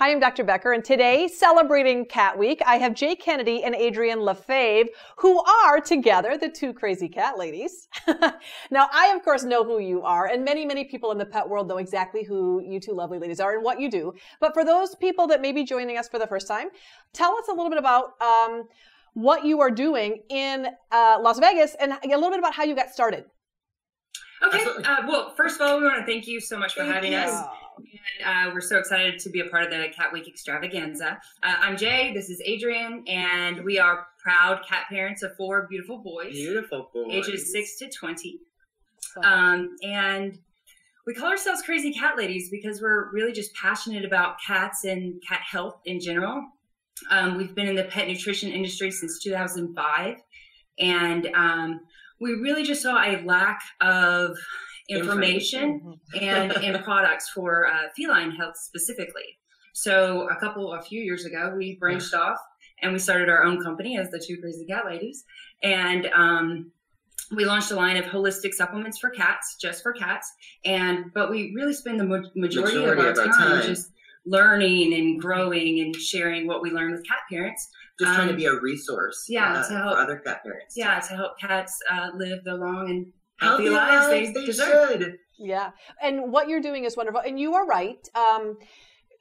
Hi, I'm Dr. Becker, and today, celebrating Cat Week, I have Jay Kennedy and Adrienne LaFave, who are together the two crazy cat ladies. now, I, of course, know who you are, and many, many people in the pet world know exactly who you two lovely ladies are and what you do. But for those people that may be joining us for the first time, tell us a little bit about um, what you are doing in uh, Las Vegas and a little bit about how you got started. Okay. Uh, well, first of all, we want to thank you so much for thank having you. us. And uh, we're so excited to be a part of the Cat Week extravaganza. Uh, I'm Jay. This is Adrienne, and we are proud cat parents of four beautiful boys. Beautiful boys. Ages six to 20. Um, and we call ourselves Crazy Cat Ladies because we're really just passionate about cats and cat health in general. Um, we've been in the pet nutrition industry since 2005. And um, we really just saw a lack of information and and products for uh, feline health specifically. So a couple a few years ago, we branched off and we started our own company as the Two Crazy Cat Ladies, and um, we launched a line of holistic supplements for cats, just for cats. And but we really spend the majority, majority of, our, of our time, time just learning and growing and sharing what we learn with cat parents. Just um, trying to um, be a resource, yeah, uh, to help other cat parents. Yeah, to help cats uh, live the long and healthy, healthy lives, lives they, they deserve. Should. Yeah, and what you're doing is wonderful, and you are right. Um,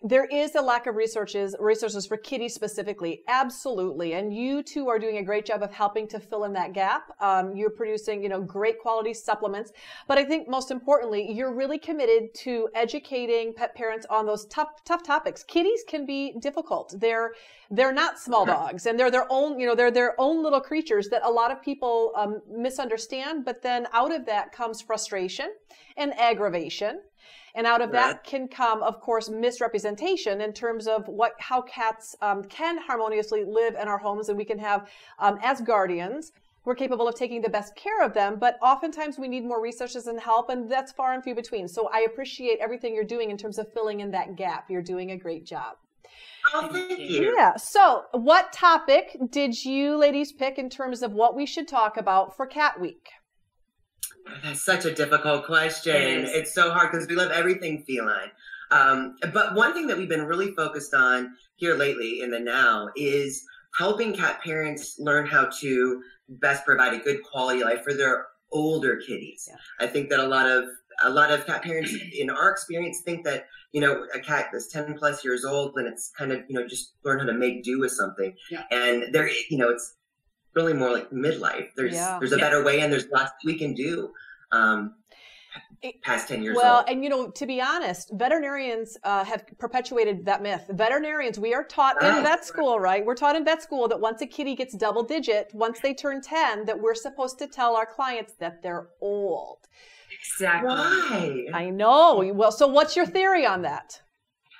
there is a lack of resources resources for kitties specifically. Absolutely. And you two are doing a great job of helping to fill in that gap. Um, you're producing you know great quality supplements. But i think most importantly you're really committed to educating pet parents on those tough tough topics. Kitties can be difficult. They're they're not small dogs and they're their own you know they're their own little creatures that a lot of people um, misunderstand. But then out of that comes frustration and aggravation and out of that can come, of course, misrepresentation in terms of what how cats um, can harmoniously live in our homes, and we can have um, as guardians. We're capable of taking the best care of them, but oftentimes we need more resources and help, and that's far and few between. So I appreciate everything you're doing in terms of filling in that gap. You're doing a great job. Oh, thank you. Yeah. So, what topic did you ladies pick in terms of what we should talk about for Cat Week? That's such a difficult question. It it's so hard because we love everything feline. Um, but one thing that we've been really focused on here lately in the now is helping cat parents learn how to best provide a good quality life for their older kitties. Yeah. I think that a lot of a lot of cat parents in our experience think that you know a cat that's 10 plus years old and it's kind of you know just learn how to make do with something yeah. and there you know it's really more like midlife. There's yeah. there's a yeah. better way, and there's lots we can do. Um, past 10 years well old. and you know to be honest veterinarians uh, have perpetuated that myth veterinarians we are taught in ah, vet school right we're taught in vet school that once a kitty gets double digit once they turn 10 that we're supposed to tell our clients that they're old exactly why i know well so what's your theory on that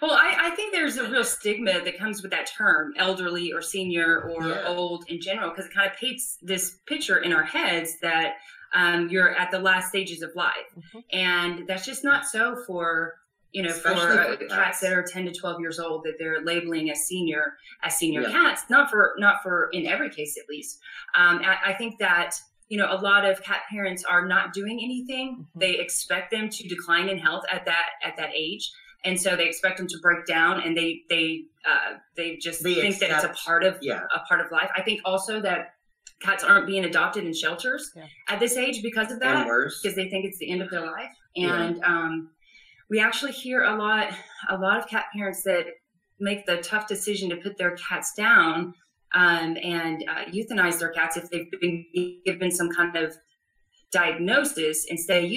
well, I, I, think there's a real stigma that comes with that term, elderly or senior or yeah. old in general, because it kind of paints this picture in our heads that um, you're at the last stages of life, mm-hmm. and that's just not so for you know Especially for, uh, cats that are 10 to 12 years old that they're labeling as senior as senior yeah. cats. Not for not for in every case at least. Um, I, I think that you know a lot of cat parents are not doing anything. Mm-hmm. They expect them to decline in health at that at that age and so they expect them to break down and they they uh, they just they think accept, that it's a part of yeah. a part of life i think also that cats aren't being adopted in shelters yeah. at this age because of that because they think it's the end of their life and yeah. um, we actually hear a lot a lot of cat parents that make the tough decision to put their cats down um, and uh, euthanize their cats if they've been given some kind of diagnosis instead of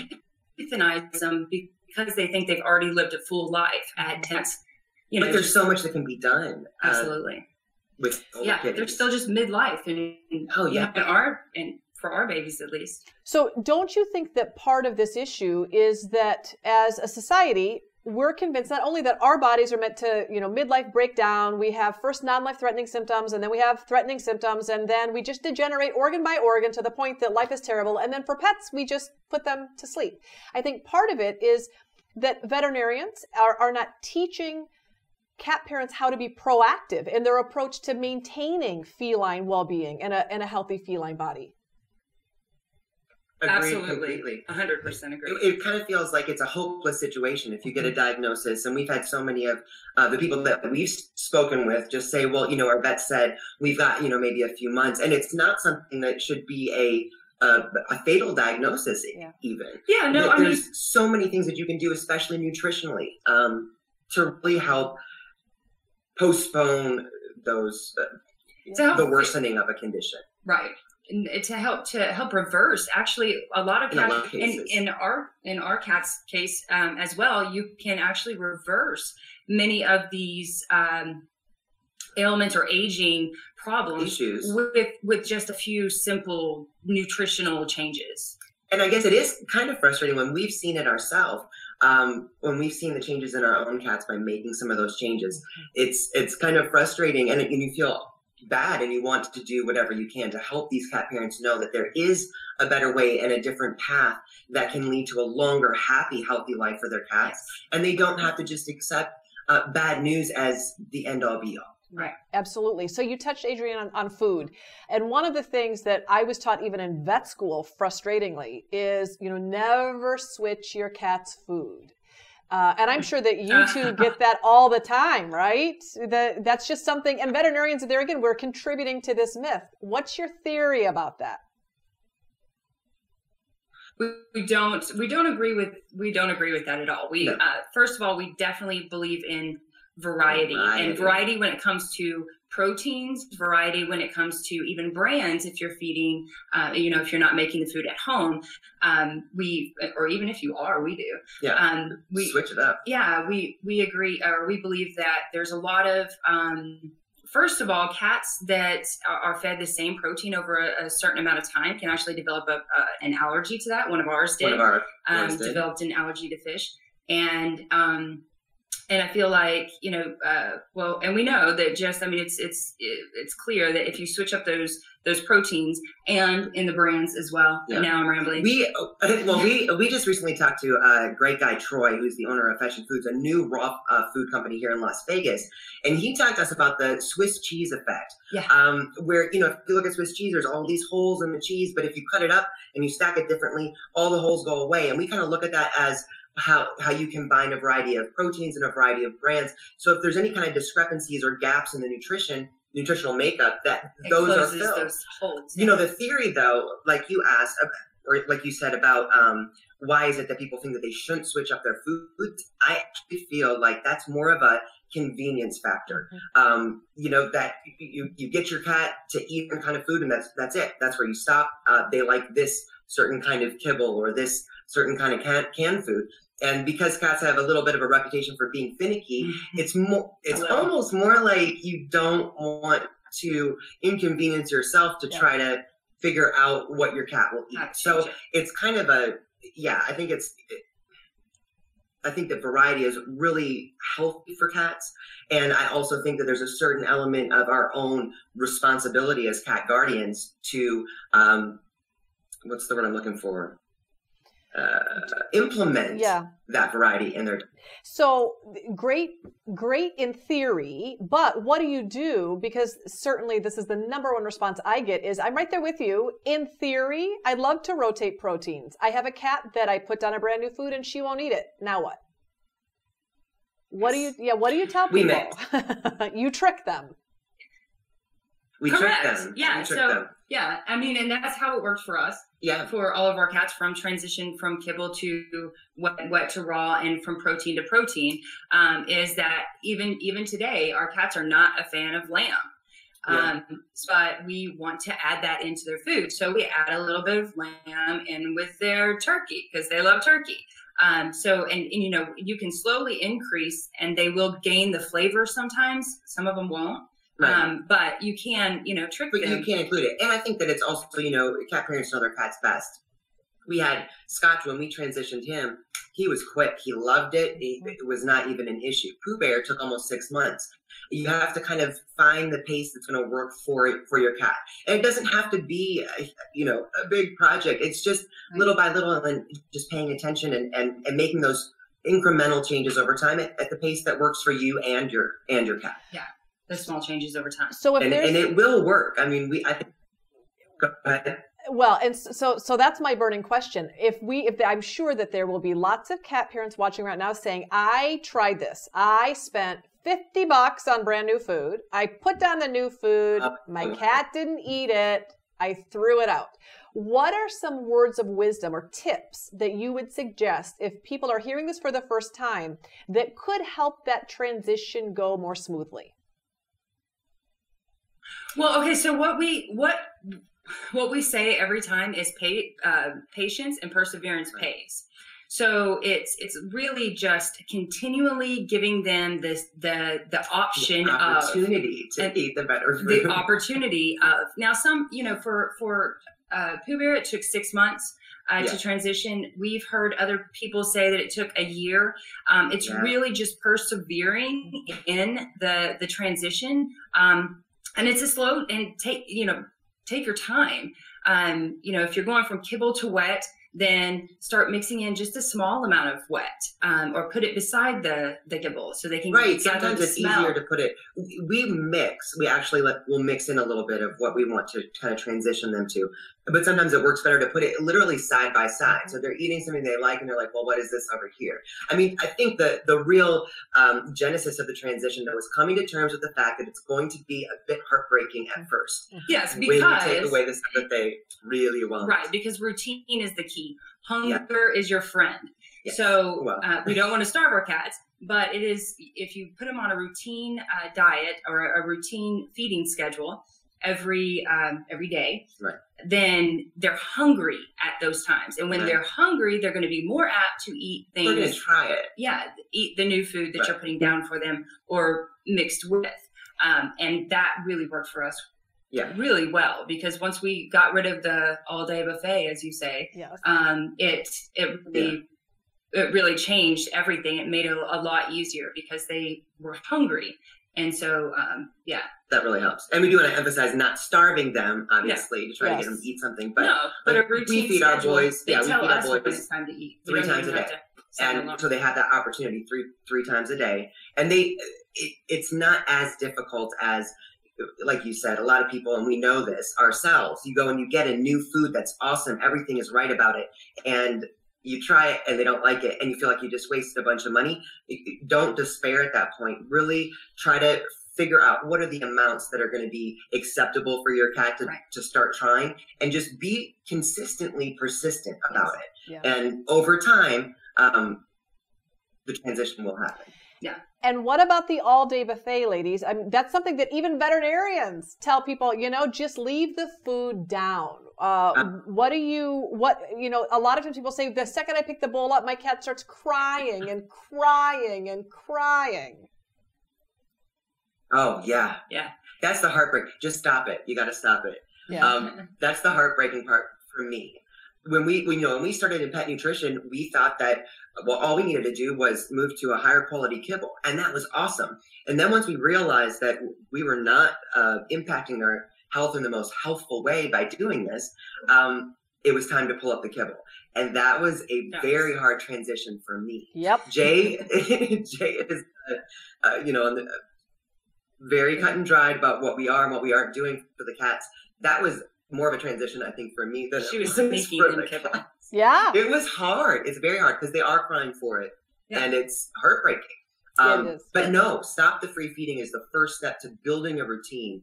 euthanize them because they think they've already lived a full life at tense. You know, but there's so much that can be done. Uh, Absolutely. Uh, with yeah, they're still just midlife, and, and oh yeah, and our and for our babies at least. So, don't you think that part of this issue is that as a society, we're convinced not only that our bodies are meant to, you know, midlife breakdown, we have first non-life threatening symptoms, and then we have threatening symptoms, and then we just degenerate organ by organ to the point that life is terrible. And then for pets, we just put them to sleep. I think part of it is that veterinarians are, are not teaching cat parents how to be proactive in their approach to maintaining feline well-being and a, and a healthy feline body. agree Absolutely. completely. 100% agree. It, it kind of feels like it's a hopeless situation if you get a diagnosis. And we've had so many of uh, the people that we've spoken with just say, well, you know, our vet said we've got, you know, maybe a few months. And it's not something that should be a a, a fatal diagnosis, Yeah. even. yeah, no, I mean, There's so many things that you can do, especially nutritionally, um, to really help postpone those uh, help the worsening of a condition. Right. And to help to help reverse actually a lot of In a lot of in, in our in our cat's case um, as well you can actually reverse many of these um, ailments or aging problems Issues. with with just a few simple nutritional changes and I guess it is kind of frustrating when we've seen it ourselves. Um, when we've seen the changes in our own cats by making some of those changes, it's it's kind of frustrating, and, and you feel bad, and you want to do whatever you can to help these cat parents know that there is a better way and a different path that can lead to a longer, happy, healthy life for their cats, and they don't have to just accept uh, bad news as the end all be all. Absolutely. So you touched Adrienne on, on food, and one of the things that I was taught even in vet school, frustratingly, is you know never switch your cat's food. Uh, and I'm sure that you two get that all the time, right? That that's just something. And veterinarians, there again, we're contributing to this myth. What's your theory about that? we, we don't we don't agree with we don't agree with that at all we No. uh, first of all we definitely believe in variety, Variety. and variety when it comes to proteins variety when it comes to even brands if you're feeding uh, you know if you're not making the food at home um, we or even if you are we do Yeah. um, we Switch it up. yeah we we agree or we believe that there's a lot of um, first of all cats that are fed the same protein over a, a certain amount of time can actually develop a, an allergy to that one of ours did One of our um, did. developed an allergy to fish and um and i feel like you know uh well and we know that just i mean it's it's it's clear that if you switch up those those proteins and in the brands as well Yeah. now i'm rambling We well, we we just recently talked to a great guy Troy, who's the owner of Fashion Foods, a new raw uh, food company here in Las Vegas, and he talked to us about the Swiss cheese effect. Yeah. Um, where you know if you look at Swiss cheese, there's all these holes in the cheese, but if you cut it up and you stack it differently, all the holes go away, and we kind of look at that as how how you combine a variety of proteins and a variety of brands. So if there's any kind of discrepancies or gaps in the nutrition nutritional makeup, that it those are filled. those holes You know, the theory though, like you asked, or like you said about um, why is it that people think that they shouldn't switch up their foods? I actually feel like that's more of a convenience factor. Um, you know, that you you get your cat to eat one kind of food, and that's that's it. That's where you stop. Uh, they like this certain kind of kibble or this certain kind of can, canned food. And because cats have a little bit of a reputation for being finicky, Mhm. it's more it's almost more like you don't want to inconvenience yourself to Yeah. try to figure out what your cat will eat Not so it's kind of a yeah i think it's i think that variety is really healthy for cats and i also think that there's a certain element of our own responsibility as cat guardians to um what's the word i'm looking for uh, implement Yeah. that variety in their So great, great in theory, but what do you do? Because certainly this is the number one response I get is I'm right there with you. In theory, I love to rotate proteins. I have a cat that I put down a brand new food and she won't eat it. Now what? What do you, yeah, what do you tell We people? you trick them. we Correct. trick them Yeah, we trick so- them yeah i mean and that's how it worked for us. Yeah. For all of our cats from transition from kibble to wet, wet to raw and from protein to protein um, is that even even today our cats are not a fan of lamb. Yeah. um, but we want to add that into their food. So we add a little bit of lamb in with their turkey because they love turkey. Um, so and, and you know you can slowly increase and they will gain the flavor sometimes. Some of them won't right. um, but you can you know trick but them you can't include it. And I think that it's also, you know, cat parents know their cats best. We had Scotch when we transitioned him. He was quick. He loved it. He- It was not even an issue. Pooh Bear took almost six months. You have to kind of find the pace that's going to work for for your cat, and it doesn't have to be, a, you know, a big project. It's just little by little, and just paying attention and and, and making those incremental changes over time at, at the pace that works for you and your and your cat. The small changes over time So if And, there's, and it will work. I mean, we I think. Go ahead. Well, and so so that's my burning question. If we if I'm sure that there will be lots of cat parents watching right now saying, "I tried this. I spent 50 bucks on brand new food. I put down the new food. Uh, my uh, cat didn't eat it. I threw it out." What are some words of wisdom or tips that you would suggest if people are hearing this for the first time that could help that transition go more smoothly? Well, okay, so what we what what we say every time is pay, uh, patience and perseverance pays. So it's it's really just continually giving them this the the option the opportunity of, to eat the better food. The opportunity of now some you know for for uh, Pooh Bear it took six months. Uh, yeah. to transition. We've heard other people say that it took a year. Um, it's yeah. really just persevering in the the transition, um, and it's a slow and take you know take your time. Um, you know, if you're going from kibble to wet, then start mixing in just a small amount of wet um, or put it beside the the kibble so they can right sometimes it's smell. easier to put it we mix we actually let we'll mix in a little bit of what we want to kind of transition them to but sometimes it works better to put it literally side by side so they're eating something they like and they're like well what is this over here i mean i think the the real um, genesis of the transition though is coming to terms with the fact that it's going to be a bit heartbreaking at first yes because when you take away the stuff that they really want right because routine is the key Hunger yeah. is your friend. Yes. So well. uh, we don't want to starve our cats, but it is if you put them on a routine uh, diet or a, routine feeding schedule every um, every day, right. then they're hungry at those times. And when right. they're hungry, they're going to be more apt to eat things. They're going to try it. Yeah, eat the new food that right. you're putting down for them or mixed with. Um, and that really worked for us yeah. really well because once we got rid of the all day buffet, as you say, yes. um, it it really yeah. it really changed everything. It made it a, lot easier because they were hungry, and so um, yeah, that really helps. And we do want to emphasize not starving them, obviously, to try yes. to get them to eat something. But no, but a routine we feed schedule, our boys. yeah, we feed our boys when it's time to eat three times a day. And so they have that opportunity three three times a day, and they it, it's not as difficult as like you said, a lot of people, and we know this ourselves, you go and you get a new food that's awesome, everything is right about it, and you try it and they don't like it, and you feel like you just wasted a bunch of money. Don't despair at that point. Really try to figure out what are the amounts that are going to be acceptable for your cat to, right. to start trying, and just be consistently persistent about yes. it. Yeah. And over time, um, the transition will happen. Yeah. And what about the all day buffet, ladies? I mean, that's something that even veterinarians tell people, you know, just leave the food down. Uh, uh, what do you, what, you know, a lot of times people say the second I pick the bowl up, my cat starts crying and crying and crying. Oh, yeah. Yeah. That's the heartbreak. Just stop it. You got to stop it. Yeah. Um, that's the heartbreaking part for me. When we, we, you know, when we started in pet nutrition, we thought that well, all we needed to do was move to a higher quality kibble, and that was awesome. And then once we realized that we were not uh, impacting their health in the most healthful way by doing this, um, it was time to pull up the kibble, and that was a nice. very hard transition for me. Yep. Jay, Jay is, uh, uh, you know, very cut and dried about what we are and what we aren't doing for the cats. That was more of a transition, I think, for me than she was, was for the kibble. Yeah. It was hard. It's very hard because they are crying for it. Yeah. And it's heartbreaking. Yeah, um, it is. But no, stop the free feeding is the first step to building a routine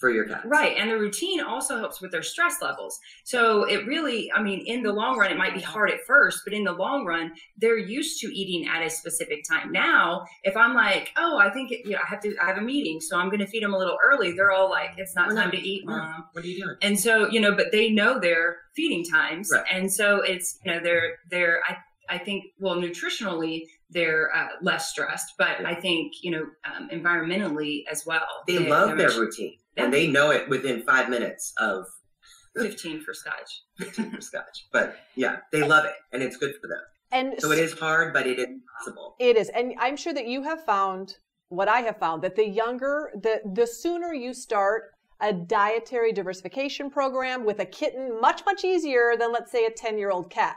for your cats. Right. And the routine also helps with their stress levels. So it really, I mean, in the long run, it might be hard at first, but in the long run, they're used to eating at a specific time. Now, if I'm like, oh, I think it, you know, I have to, I have a meeting, so I'm going to feed them a little early, they're all like, it's not We're time not, to eat, mom. What are you doing? And so, you know, but they know their feeding times. Right. And so it's, you know, they're, they're, I, I think, well, nutritionally, they're uh, less stressed, but. I think, you know, um, environmentally as well. They, they love their routine and they know it within five minutes of 15 for scotch. 15 for scotch. But yeah they love it and it's good for them. And so it is hard but it is possible. It is. And i'm sure that you have found what i have found that the younger the the sooner you start a dietary diversification program with a kitten much much easier than let's say a 10 year old cat.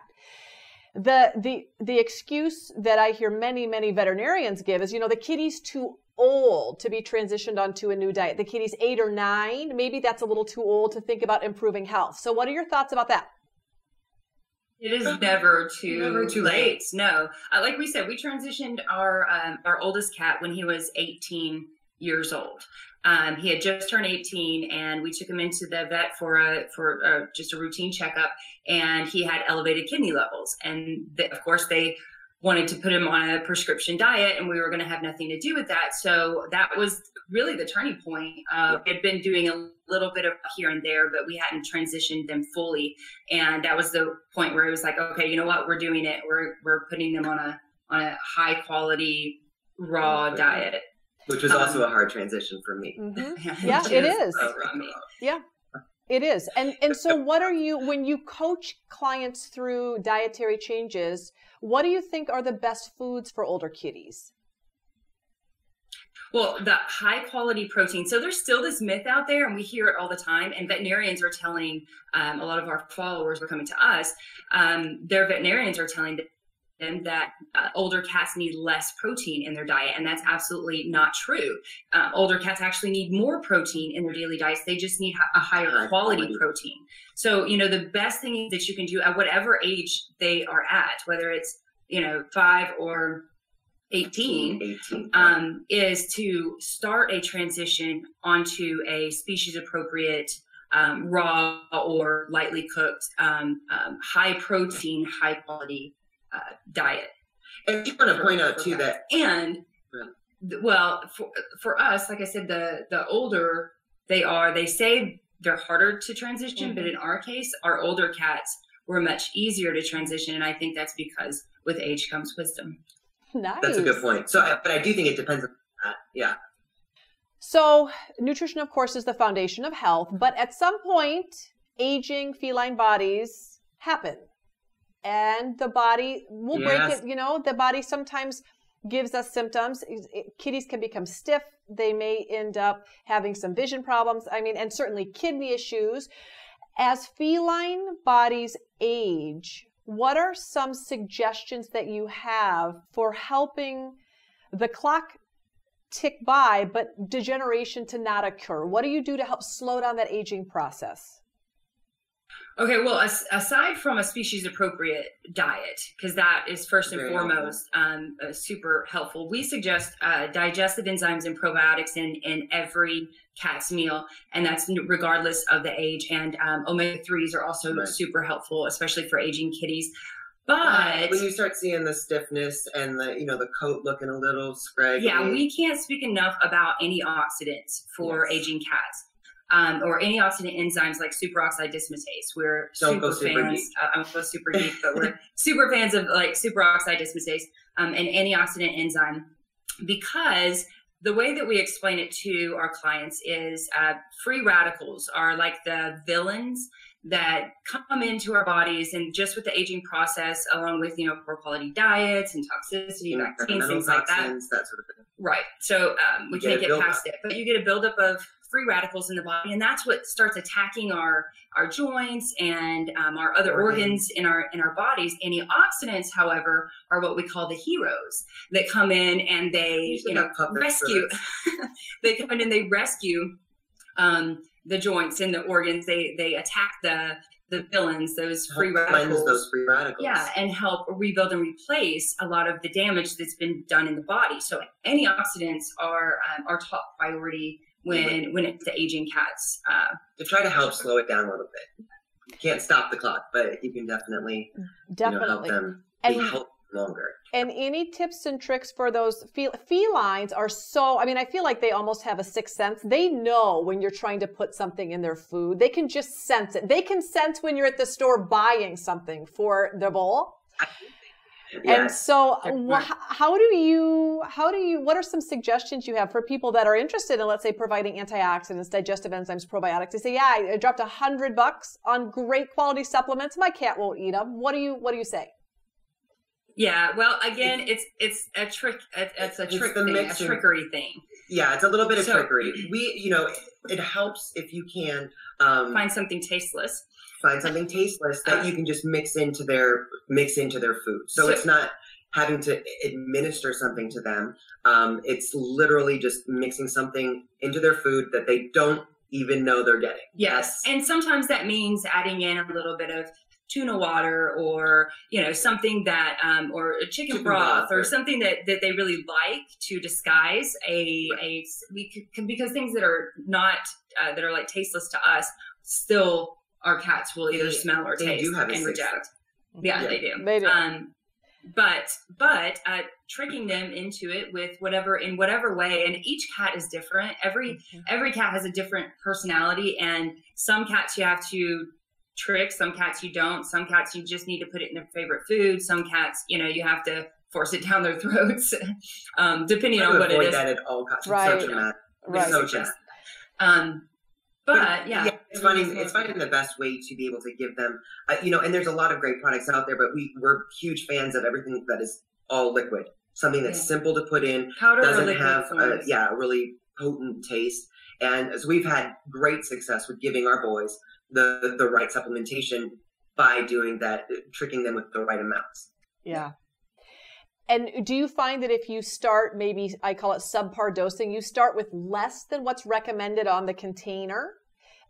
The the the excuse that I hear many many veterinarians give is you know the kitty's too old to be transitioned onto a new diet? The kitty's eight or nine. Maybe that's a little too old to think about improving health. So, what are your thoughts about that? It is never too, never too late. late. No, uh, like we said, we transitioned our um, our oldest cat when he was 18 years old. Um, he had just turned 18, and we took him into the vet for a for a, just a routine checkup, and he had elevated kidney levels. And the, of course, they wanted to put him on a prescription diet, and we were going to have nothing to do with that. So that was really the turning point. Uh, we had been doing a little bit of here and there, but we hadn't transitioned them fully. And that was the point where it was like, okay, you know what, we're doing it. We're we're putting them on a on a high quality raw diet. Which was also um, a hard transition for me. Mm-hmm. yeah, it is. Yeah. It is. And and so what are you when you coach clients through dietary changes, what do you think are the best foods for older kitties? Well, the high quality protein. So there's still this myth out there, and we hear it all the time. And veterinarians are telling um, a lot of our followers are coming to us. Um, their veterinarians are telling them that uh, older cats need less protein in their diet, and that's absolutely not true. Um, older cats actually need more protein in their daily diets. They just need a higher quality protein. So, you know, the best thing that you can do at whatever age they are at, whether it's you know five or 18, 18 um, is to start a transition onto a species appropriate um, raw or lightly cooked um, um high protein high quality uh, diet and you want to point out too that and yeah. well for, for us like i said the the older they are they say they're harder to transition mm-hmm. but in our case our older cats were much easier to transition and i think that's because with age comes wisdom Nice. That's a good point. So, but I do think it depends on that. Yeah. So, nutrition, of course, is the foundation of health, but at some point, aging feline bodies happen. And the body will yes. break it. You know, the body sometimes gives us symptoms. Kitties can become stiff. They may end up having some vision problems. I mean, and certainly kidney issues. As feline bodies age, what are some suggestions that you have for helping the clock tick by, but degeneration to not occur? What do you do to help slow down that aging process? Okay, well, as, aside from a species appropriate diet, because that is first and Very foremost um, uh, super helpful, we suggest uh, digestive enzymes and probiotics in, in every cat's meal, and that's regardless of the age. And um, omega 3s are also right. super helpful, especially for aging kitties. But when you start seeing the stiffness and the you know the coat looking a little scraggy, yeah, we can't speak enough about antioxidants for yes. aging cats um, or antioxidant enzymes like superoxide dismutase. We're Don't super, super fans. Uh, I'm a super geek, but we're super fans of like superoxide dismutase, um, an antioxidant enzyme, because the way that we explain it to our clients is uh, free radicals are like the villains that come into our bodies and just with the aging process along with you know poor quality diets and toxicity vaccines things like that. that sort of thing. Right. So um, we can't get past it but you get a buildup of free radicals in the body, and that's what starts attacking our our joints and um, our other organs in our in our bodies. Antioxidants, however, are what we call the heroes that come in and they you know rescue. they come in and they rescue um, the joints and the organs. They they attack the the villains, those free radicals. those free radicals. Yeah, and help rebuild and replace a lot of the damage that's been done in the body. So antioxidants are um, our top priority when when it's the aging cats. Uh, to try to help slow it down a little bit. You can't stop the clock, but you can definitely definitely you know, help them and, be longer. And any tips and tricks for those fel- felines are so, I mean, I feel like they almost have a sixth sense. They know when you're trying to put something in their food. They can just sense it. They can sense when you're at the store buying something for their bowl. Yes. And so wh- how do you how do you what are some suggestions you have for people that are interested in let's say providing antioxidants, digestive enzymes, probiotics? They say, "Yeah, I dropped a 100 bucks on great quality supplements. My cat won't eat them." What do you what do you say? Yeah, well, again, it's it's a trick. It's a trick thing, a trickery thing. Yeah, it's a little bit of so, trickery. We, you know, it helps if you can um, find something tasteless find something tasteless that you can just mix into their mix into their food. So, so it's not having to administer something to them. Um, it's literally just mixing something into their food that they don't even know they're getting. Yes. That's, and sometimes that means adding in a little bit of tuna water or you know something that um, or a chicken, chicken broth, broth or, or something that, that they really like to disguise a right. a we can, because things that are not uh, that are like tasteless to us still our cats will either they, smell or taste and reject. Yeah, yeah, they do. They do. Um, but but uh, tricking them into it with whatever in whatever way and each cat is different. Every mm-hmm. every cat has a different personality and some cats you have to trick some cats you don't. Some cats you just need to put it in their favorite food. Some cats you know you have to force it down their throats um, depending on what it is. that at all costs. Right. right. So just um but, yeah, yeah, it's finding it's finding the best way to be able to give them, uh, you know. And there's a lot of great products out there, but we we're huge fans of everything that is all liquid, something that's yeah. simple to put in, Powder doesn't have a, yeah a really potent taste. And so we've had great success with giving our boys the the right supplementation by doing that, tricking them with the right amounts. Yeah. And do you find that if you start maybe I call it subpar dosing, you start with less than what's recommended on the container?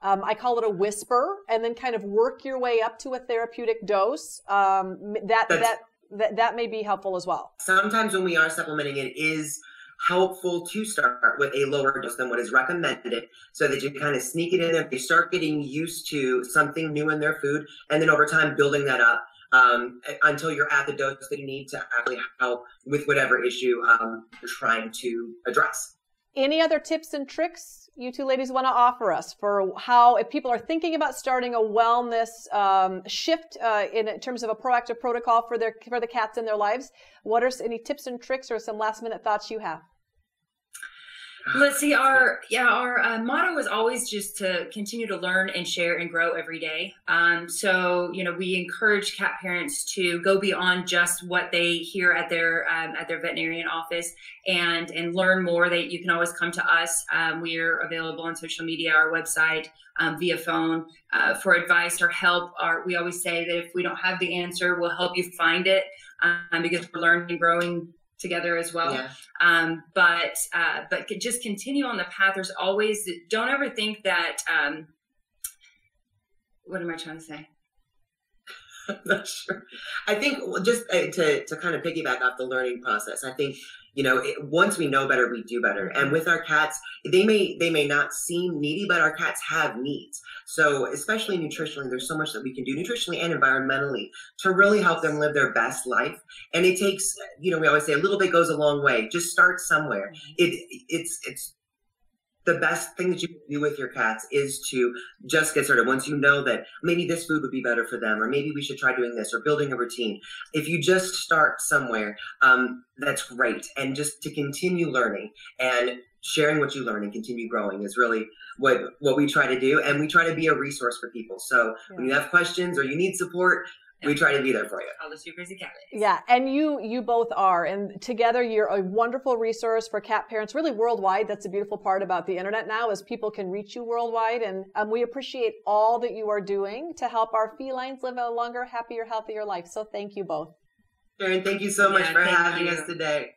Um, I call it a whisper, and then kind of work your way up to a therapeutic dose. Um, that that that that may be helpful as well. Sometimes when we are supplementing, it is helpful to start with a lower dose than what is recommended so that you kind of sneak it in if they start getting used to something new in their food and then over time building that up um, until you're at the dose that you need to actually help with whatever issue um, you're trying to address. Any other tips and tricks you two ladies want to offer us for how, if people are thinking about starting a wellness um, shift uh, in terms of a proactive protocol for their for the cats in their lives, what are any tips and tricks or some last minute thoughts you have? Let's see. Our yeah, our uh, motto is always just to continue to learn and share and grow every day. Um, so you know, we encourage cat parents to go beyond just what they hear at their um, at their veterinarian office and and learn more. That you can always come to us. Um, we are available on social media, our website, um, via phone uh, for advice or help. Our, we always say that if we don't have the answer, we'll help you find it um, because we're learning and growing together as well. Yeah. Um, but uh, but just continue on the path. There's always don't ever think that. Um, what am I trying to say? I'm not sure. I think just uh, to to kind of piggyback off the learning process. I think you know it, once we know better, we do better. And with our cats, they may they may not seem needy, but our cats have needs. So especially nutritionally, there's so much that we can do nutritionally and environmentally to really help them live their best life. And it takes you know we always say a little bit goes a long way. Just start somewhere. Mm-hmm. It it's it's the best thing that you can do with your cats is to just get started. Once you know that maybe this food would be better for them, or maybe we should try doing this, or building a routine. If you just start somewhere, um, that's great. And just to continue learning and sharing what you learn and continue growing is really what what we try to do. And we try to be a resource for people. So yeah. when you have questions or you need support, we try to be there for you. All the Two Crazy Cat Yeah, and you you both are, and together you're a wonderful resource for cat parents, really worldwide. That's a beautiful part about the internet now, is people can reach you worldwide, and um, we appreciate all that you are doing to help our felines live a longer, happier, healthier life. So thank you both. Sharon, thank you so much yeah, for having you. us today.